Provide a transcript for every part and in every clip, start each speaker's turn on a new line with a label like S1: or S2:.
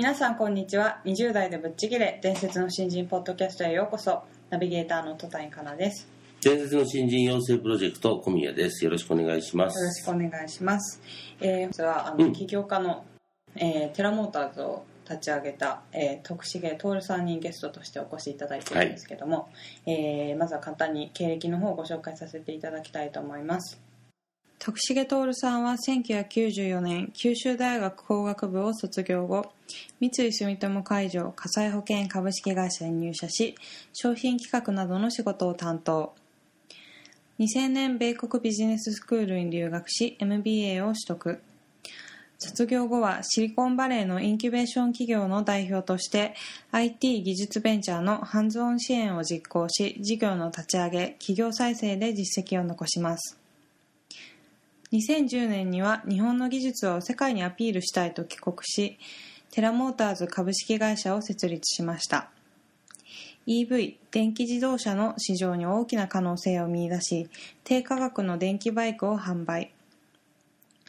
S1: 皆さんこんにちは。20代でぶっちぎれ。伝説の新人ポッドキャストへようこそ。ナビゲーターの戸谷香奈です。
S2: 伝説の新人養成プロジェクト小宮です。よろしくお願いしま
S1: よろし
S2: す
S1: くお願いします。えー、まずはあの、
S2: うん。
S1: 起業家の、えーテラモーターズを立ち上げた、えー徳重徹さんにゲストとしてお越しいただいているんですけども、えーまずは簡単に経歴の方をご紹介させていただきたいと思います。徳重徹さんは1994年九州大学工学部を卒業後三井住友海上火災保険株式会社に入社し商品企画などの仕事を担当。2000年米国ビジネススクールに留学し MBA を取得。卒業後はシリコンバレーのインキュベーション企業の代表として IT 技術ベンチャーのハンズオン支援を実行し事業の立ち上げ企業再生で実績を残します。2010年には日本の技術を世界にアピールしたいと帰国しテラモーターズ株式会社を設立しました。EV 電気自動車の市場に大きな可能性を見出し低価格の電気バイクを販売。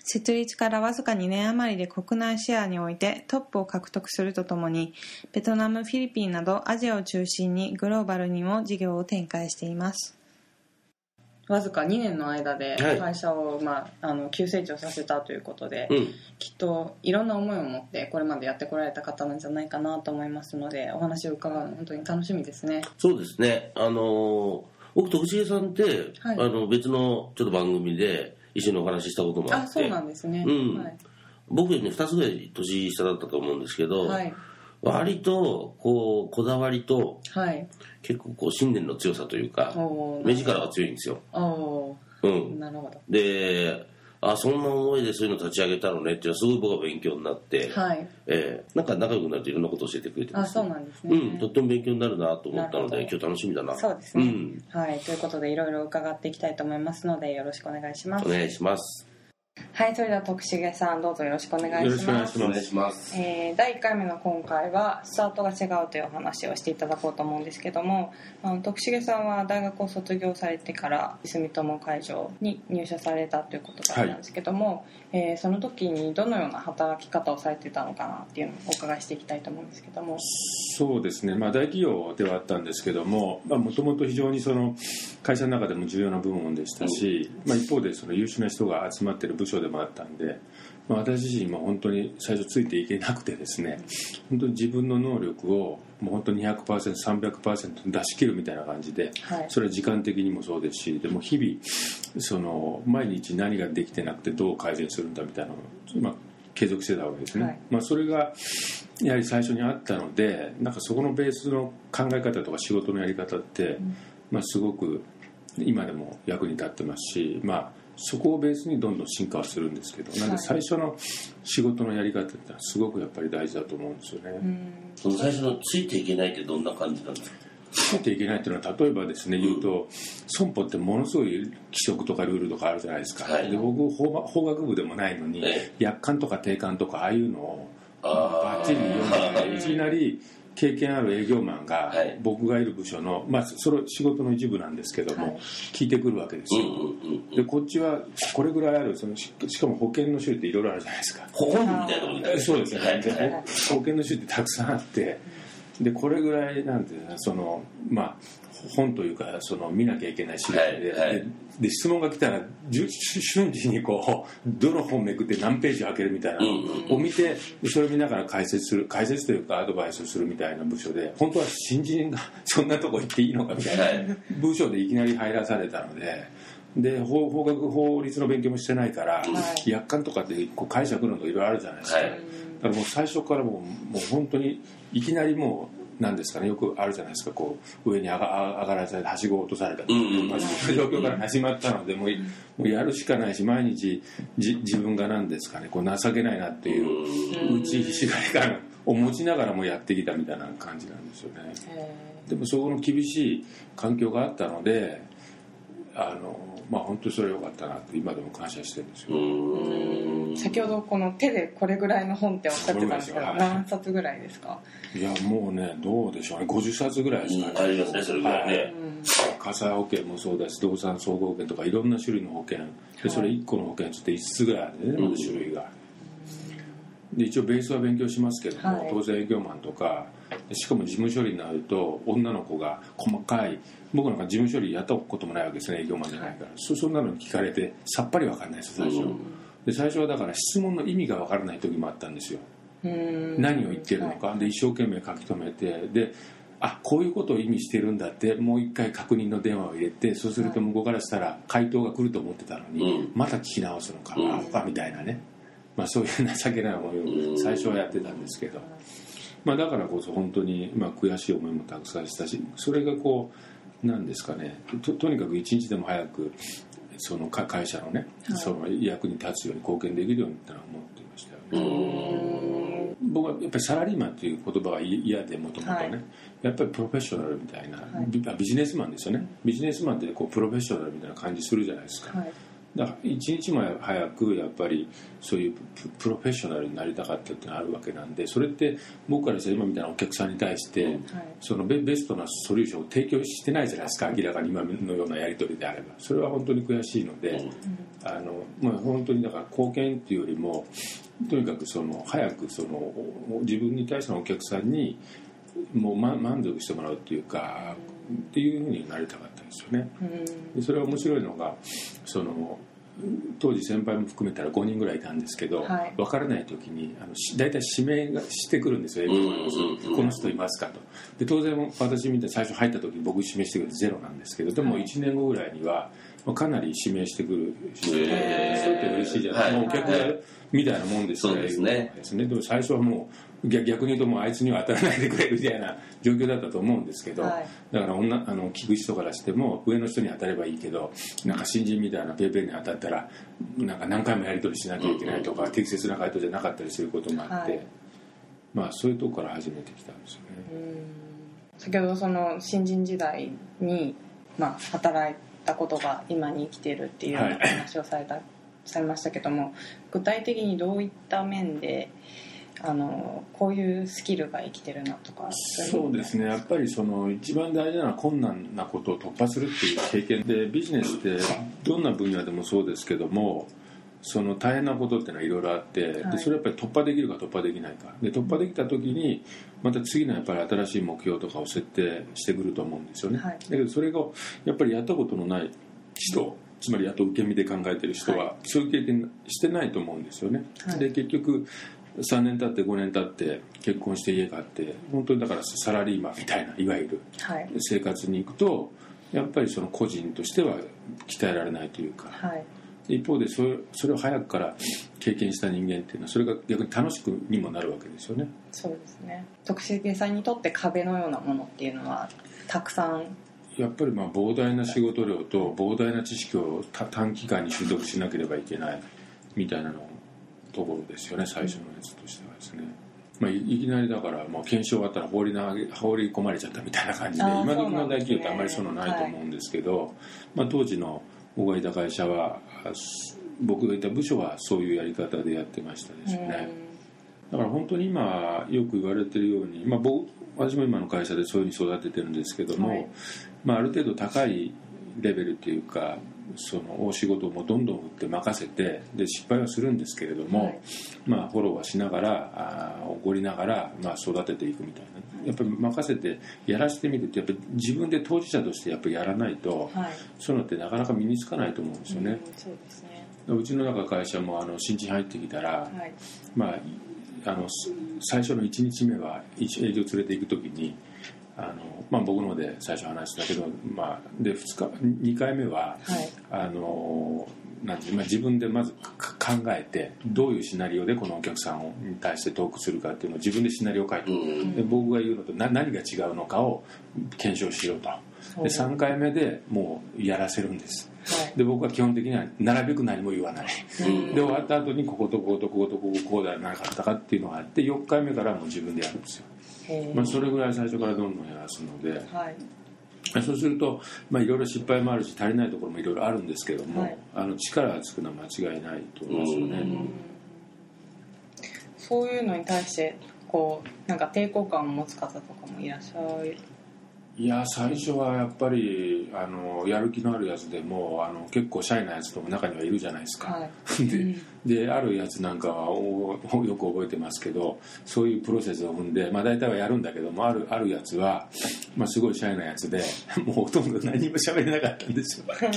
S1: 設立からわずか2年余りで国内シェアにおいてトップを獲得するとともにベトナムフィリピンなどアジアを中心にグローバルにも事業を展開しています。わずか2年の間で
S2: はい。
S1: 会社を、まあ、あの急成長させたということで、
S2: うん。
S1: きっといろんな思いを持ってこれまでやってこられた方なんじゃないかなと思いますのでお話を伺うの本当に楽しみですね。
S2: そうですね。あのー僕徳重さんって、
S1: はい。
S2: あの別のちょっと番組で一緒にお話ししたこともあって。
S1: あそうなんですね、
S2: うん。
S1: はい、
S2: 僕よりね2つぐらい年下だったと思うんですけど、
S1: はい
S2: 割とこうこだわりと
S1: はい。
S2: 結構こう信念の強さというか目力が強いんですよ、
S1: なるほど。
S2: であそんな思いでそういうの立ち上げたのねってすごい僕は勉強になって、
S1: はい。
S2: えーなんか仲良くなるといろんなことを教えてくれて
S1: あそうなんですね、
S2: うん、とっても勉強になるなと思ったので今日楽しみだな。
S1: そうですね、
S2: ん、
S1: はい。ということでいろいろ伺っていきたいと思いますのでよろしくお願いします。
S2: お願いします
S1: はいそれでは徳重さんどうぞよろしくお願いします。
S2: お願いします。
S1: えー第1回目の今回はスタートが違うというお話をしていただこうと思うんですけどもあの徳重さんは大学を卒業されてから住友海上に入社されたということだったんですけども、えーその時にどのような働き方をされてたのかなっていうのをお伺いしていきたいと思うんですけども。
S3: そうですね、まあ、大企業ではあったんですけどももともと非常にその会社の中でも重要な部門でしたし、まあ、一方でその優秀な人が集まってる部署でもあったんで、まあ、私自身も本当に最初ついていけなくてですね本当に自分の能力をもう本当に 200%300% 出し切るみたいな感じで
S1: はい。
S3: それは時間的にもそうですしでも日々その毎日何ができてなくてどう改善するんだみたいなのを、まあ、継続してたわけですね、
S1: はい。
S3: まあ、それがやはり最初にあったのでなんかそこのベースの考え方とか仕事のやり方って、まあ、すごく今でも役に立ってますし、まあ、そこをベースにどんどん進化はするんですけどなんで最初の仕事のやり方ってのはすごくやっぱり大事だと思うんですよね。
S1: うん
S2: その最初のついていけないってどんな感じなんですか？
S3: ついていけないっていうのは例えばですね言うと損保ってものすごい規則とかルールとかあるじゃないですか、
S2: はい。
S3: で僕法法学部でもないのに、
S2: え
S3: 約款とか定款とかああいうのをバッチリ読んでいきなり経験ある営業マンが
S2: はい。
S3: 僕がいる部署の、まあ、それ仕事の一部なんですけども、
S1: はい。
S3: 聞いてくるわけですよ、でこっちはこれぐらいあるそのししかも保険の種類っていろいろあるじゃないですか。
S2: ここにみたいな
S3: そうですね、保険の種類ってたくさんあってでこれぐらいなんていうのそのまあ本というかその見なきゃいけない資料で,で、
S2: はいはい。
S3: で質問が来たらじゅ瞬時にこうどの本めくって何ページ開けるみたいなのを見てでそれを見ながら解説する解説というかアドバイスするみたいな部署で本当は新人がそんなとこ行っていいのかみたいな、
S2: はい。
S3: 部署でいきなり入らされたのでで法法学法律の勉強もしてないから、
S1: はい。
S3: 約款とかってこう解釈論とかいろいろあるじゃないですか、
S2: はい
S3: だからもう最初からもうもう本当にいきなりもうなんですかねよくあるじゃないですかこう上に上が上がらされてはしごを落とされたとか、
S2: うんうん
S3: まあ、そういう状況から始まったのでもうもうやるしかないし毎日じ自分が何ですかねこう情けないなっていう打ちひしがり感を持ちながらもやってきたみたいな感じなんですよね。
S1: へ
S3: でもそこの厳しい環境があったのであのまあ本当にそれ良かったなって今でも感謝してるんですよ、
S1: ー先ほどこの手でこれぐらいの本っておっしゃってたんですけど何冊ぐらいですか？
S3: いやもうねどうでしょうね。50冊ぐらいですかね、
S2: ありますねそれぐらい。ね、
S3: 火災保険もそうだし動産総合保険とかいろんな種類の保険。でそれ1個の保険ちょっと5つぐらいあるんでね、まだ種類がで一応ベースは勉強しますけども、
S1: はい。
S3: 当然営業マンとかしかも事務処理になると女の子が細かい僕なんか事務処理やったこともないわけですね営業マンじゃないから、そそんなのに聞かれてさっぱり分かんないですよ最初、
S2: うん。
S3: で最初はだから質問の意味が分からない時もあったんですよ。
S1: うん。
S3: 何を言ってるのか、で一生懸命書き留めてであこういうことを意味してるんだってもう一回確認の電話を入れてそうすると向こうからしたら回答が来ると思ってたのに、
S2: うん。
S3: また聞き直すのか、
S2: うん。
S3: ああみたいなね、まあ、そういう 情けない思いを最初はやってたんですけど、まあ、だからこそ本当に、まあ、悔しい思いもたくさんしたしそれがこうなんですかね。ととにかく一日でも早くそのか会社のね、
S1: はい。
S3: その役に立つように貢献できるようにってのは思っていましたよね。僕はやっぱりサラリーマンっていう言葉は嫌でもともとね、
S1: はい。
S3: やっぱりプロフェッショナルみたいな、
S1: はい。
S3: ビビジネスマンですよね。ビジネスマンってこうプロフェッショナルみたいな感じするじゃないですか、
S1: はい
S3: だから一日も早くやっぱりそういうププロフェッショナルになりたかったってのがあるわけなんでそれって僕からしたら今みたいなお客さんに対して、そのベベストなソリューションを提供してないじゃないですか明らかに今のようなやり取りであれば。それは本当に悔しいので、あのまあ、本当にだから貢献っていうよりもとにかくその早くその自分に対してのお客さんにもう満満足してもらうっていうかっていうふうになりたかったんですよね。
S1: うん。
S3: でそれは面白いのがその当時先輩も含めたら5人ぐらいいたんですけど、
S1: はい。
S3: 分からない時にあのし大体指名がしてくるんですよ、
S2: うんうんうん
S3: この人いますかと。で当然私みたいに最初入った時に僕指名してくるゼロなんですけどでも
S1: はい。
S3: 1年後ぐらいにはまあかなり指名してくる人そうって嬉しいじゃない、
S2: はい。
S3: もうお客みたいなもんですから
S2: そうですね。
S3: 営業マンはですね。でも最初はもう逆逆に言うともうあいつには当たらないでくれみたいな状況だったと思うんですけど、
S1: はい。
S3: だから女あの聞く人からしても上の人に当たればいいけどなんか新人みたいなペーペーに当たったらなんか何回もやり取りしなきゃいけないとか、適切な回答じゃなかったりすることもあって、
S1: はい。
S3: まあそういうとこから始めてきたんですよね。
S1: 先ほどその新人時代に、まあ、働いたことが今に生きているっていう話をされた、されましたけども具体的にどういった面であのこういうスキルが生きてるなとか
S3: そうですね。やっぱりその一番大事なのは困難なことを突破するっていう経験でビジネスってどんな分野でもそうですけどもその大変なことっていうのはいろいろあって、
S1: はい。
S3: でそれはやっぱり突破できるか突破できないか。で突破できた時にまた次のやっぱり新しい目標とかを設定してくると思うんですよね、
S1: はい。
S3: だけどそれがやっぱりやったことのない人つまりあと受け身で考えてる人は、
S1: は
S3: そういう経験してないと思うんですよね、
S1: はい。
S3: で結局3年経って5年経って結婚して家があって本当にだからサラリーマンみたいないわゆる。
S1: はい。
S3: 生活に行くとやっぱりその個人としては鍛えられないというか。
S1: はい。
S3: 一方でそれそれを早くから経験した人間っていうのはそれが逆に楽しくにもなるわけですよね。
S1: そうですね。徳重さんにとって壁のようなものっていうのはたくさん。
S3: やっぱりまあ膨大な仕事量と膨大な知識をた短期間に習得しなければいけないみたいなのところですよね最初のやつとしてはですね、まあ、いいきなりだからもう検証終わったら放り投げ放り込まれちゃったみたいな感じで今時の大企業ってあんまりそのないと思うんですけど、まあ、当時の僕がいた会社は僕がいた部署はそういうやり方でやってましたですよね。だから本当に今よく言われてるように、まあ、僕私も今の会社でそういうふうに育ててるんですけども、
S1: はい。
S3: まあ、ある程度高いレベルっていうかその大仕事もどんどん振って任せてで失敗はするんですけれども、
S1: はい。
S3: まあ、フォローはしながらあーおごりながら、まあ、育てていくみたいな。やっぱり任せてやらせてみるとやっぱり自分で当事者としてやっぱりやらないと、
S1: はい。
S3: そういうのってなかなか身につかないと思うんですよね。
S1: うんそうですね。
S3: うちの中会社もあの新人入ってきたら、
S1: はい。
S3: まあ、あのす最初の1日目は一営業連れて行く時にあの、まあ、僕ので最初話したけど、まあ、で2日2回目は
S1: はい。
S3: あのなんていうまあ、自分でまずか考えてどういうシナリオでこのお客さんに対してトークするかっていうのを自分でシナリオを書いて、
S2: うん。
S3: で僕が言うのとな何が違うのかを検証しろと。で3回目でもうやらせるんです。
S1: はい。
S3: で僕は基本的にはなるべく何も言わない。
S2: うん。
S3: で終わった後にこことこことこことこここうだなかったかっていうのがあって4回目からもう自分でやるんですよ、まあ、それぐらい最初からどんどんやらすので
S1: はい。
S3: そうすると、まあ、いろいろ失敗もあるし足りないところもいろいろあるんですけども、
S1: はい。
S3: あの力がつくのは間違いないと思いますよね、
S2: うん。
S1: そういうのに対してこうなんか抵抗感を持つ方とかもいらっしゃる
S3: いや最初はやっぱりあのやる気のあるやつでもあの結構シャイなやつとも中にはいるじゃないですか、
S1: はい。
S3: でであるやつなんかはおお よく覚えてますけどそういうプロセスを踏んで、まあ、大体はやるんだけどもあるあるやつは、まあ、すごいシャイなやつで もうほとんど何も喋れなかったんですよ。
S2: はい。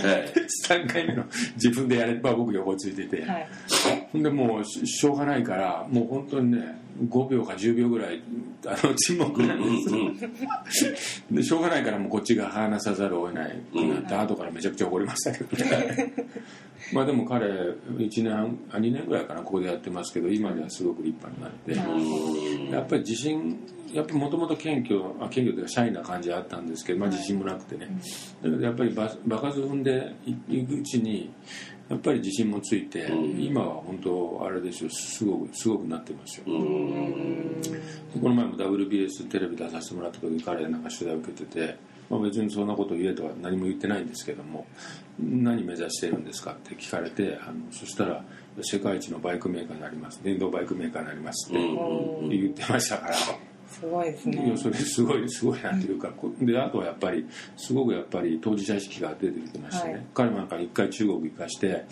S3: 3回目の自分でやれば僕横ついてて、
S1: はい。
S3: でもうししょうがないからもう本当にね5秒か10秒ぐらいあの沈黙。なんですよでしょうがないからもうこっちが話さざるを得ないくなって、後からめちゃくちゃ怒りましたけどね。まあでも彼1年あ2年ぐらいかなここでやってますけど今ではすごく立派になって、やっぱり自信やっぱりもともと謙虚あ謙虚というかシャイな感じはあったんですけど、まあ、自信もなくてね、だけどやっぱり場場数踏んでいくうちにやっぱり自信もついて、
S2: うん。
S3: 今は本当あれですよ。すごくすごくなってますよ、
S2: うん。
S3: この前も WBS テレビ出させてもらった時彼なんか取材を受けてて、まあ、別にそんなこと言えとは何も言ってないんですけども何目指してるんですかって聞かれてあのそしたら世界一のバイクメーカーになります。電動バイクメーカーになりますって
S2: うん。
S3: 言ってましたから、
S1: すごいですね。
S3: それすごいすごいなっていうか、こであとはやっぱりすごくやっぱり当事者意識が出てきてましてね、
S1: はい。
S3: 彼なんか一回中国行かして、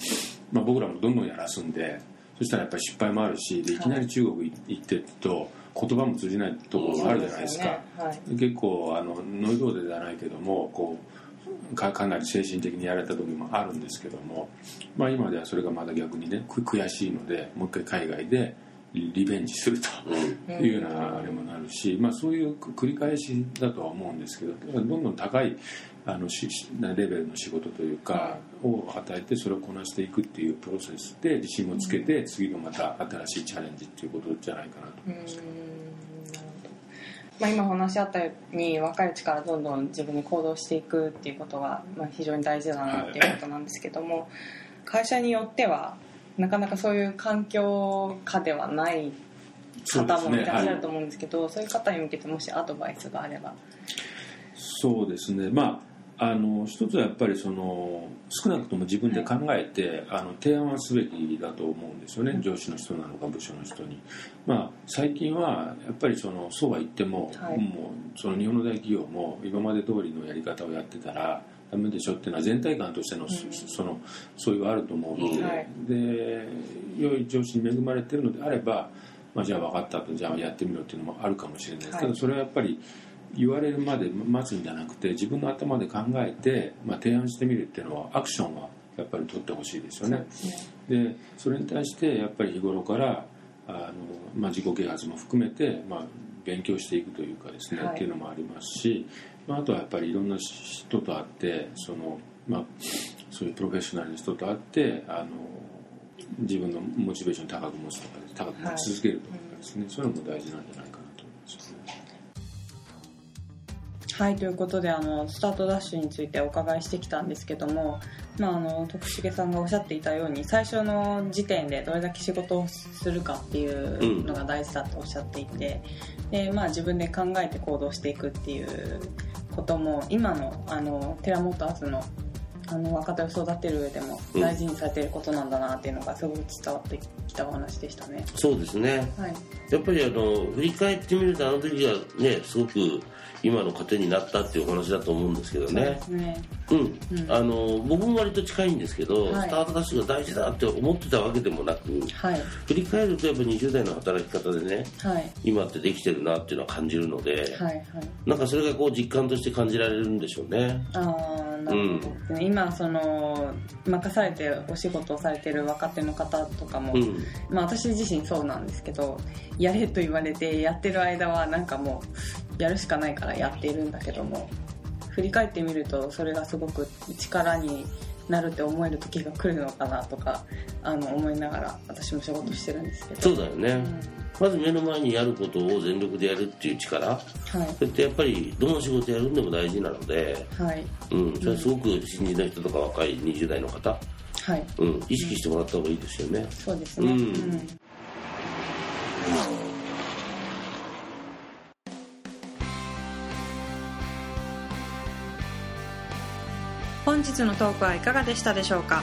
S3: まあ、僕らもどんどんやらすんでそしたらやっぱり失敗もあるしでいきなり中国行ってると言葉も通じないところもあるじゃないですか。
S1: はい。
S3: 結構あのノイローゼではないけどもこうかかなり精神的にやられた時もあるんですけども、まあ、今ではそれがまだ逆にねく悔しいのでもう一回海外でリリベンジするというようなあれもなるし、まあ、そういう繰り返しだとは思うんですけどどんどん高いあのしレベルの仕事というかを与えてそれをこなしていくっていうプロセスで自信もつけて次のまた新しいチャレンジっていうことじゃないかなと思いますけど。
S1: まあ、今お話あったように若いうちからどんどん自分に行動していくっていうことが、まあ、非常に大事だなっていうことなんですけども会社によってはなかなかそういう環境下ではない方もいらっしゃると思うんですけどそういう方に向けてもしアドバイスがあれば。
S3: そうですね。まああの一つはやっぱりその少なくとも自分で考えて、あの提案はすべきだと思うんですよね、上司の人なのか部署の人に、まあ、最近はやっぱりそのそうは言っても,、
S1: はい。
S3: もうその日本の大企業も今まで通りのやり方をやってたらダメでしょっていうのは全体感としての,、そのそういうあると思うので,、
S1: はい。
S3: で良い上司に恵まれてるのであれば、まあ、じゃあ分かったとじゃあやってみろっていうのもあるかもしれないです、
S1: はい。
S3: ただそれはやっぱり言われるまで待つんじゃなくて自分の頭で考えて、まあ、提案してみるっていうのはアクションはやっぱり取ってほしいですよね。でそれに対してやっぱり日頃からあの、まあ、自己啓発も含めて、まあ、勉強していくというかですね、
S1: はい。
S3: っていうのもありますし、まあ、あとはやっぱりいろんな人と会ってその、まあ、そういうプロフェッショナルな人と会ってあの自分のモチベーション高く持つとか高く持ち続けるとかですね、そういうのも大事なんじゃないかなと思いますよね。
S1: はい。ということであのスタートダッシュについてお伺いしてきたんですけども、まあ、あの徳重さんがおっしゃっていたように最初の時点でどれだけ仕事をするかっていうのが大事だとおっしゃっていて、でまあ、自分で考えて行動していくっていうことも今のあのテラモーターズのあの若手を育てる上でも大事にされていることなんだなっていうのがすごく伝わってきたお話でしたね。
S2: そうですね。
S1: はい。
S2: やっぱりあの振り返ってみるとあの時がねすごく今の糧になったっていうお話だと思うんですけど
S1: そうで
S2: ね
S1: すね。
S2: うん、
S1: うん。
S2: あの僕も割と近いんですけど、
S1: はい。
S2: スタートダッシュが大事だって思ってたわけでもなく
S1: はい。
S2: 振り返るとやっぱ20代の働き方でね
S1: はい。
S2: 今ってできてるなっていうのは感じるので、
S1: はいはい。
S2: なんかそれがこう実感として感じられるんでしょうね。
S1: ああなるほどですね、今その任されてお仕事をされてる若手の方とかも、
S2: うん。
S1: まあ、私自身そうなんですけどやれと言われてやってる間はなんかもうやるしかないからやっているんだけども振り返ってみるとそれがすごく力になるって思える時が来るのかなとかあの思いながら私も仕事してるんですけど。
S2: そうだよね、まず目の前にやることを全力でやるっていう力。
S1: はい。
S2: それってやっぱりどの仕事やるんでも大事なので、
S1: はい。
S2: うん、それはすごく新人の人とか若い20代の方、
S1: はい。
S2: うん、意識してもらった方がいいですよね、
S1: そうですね、
S2: うん。
S1: うん。本日のトークはいかがでしたでしょうか？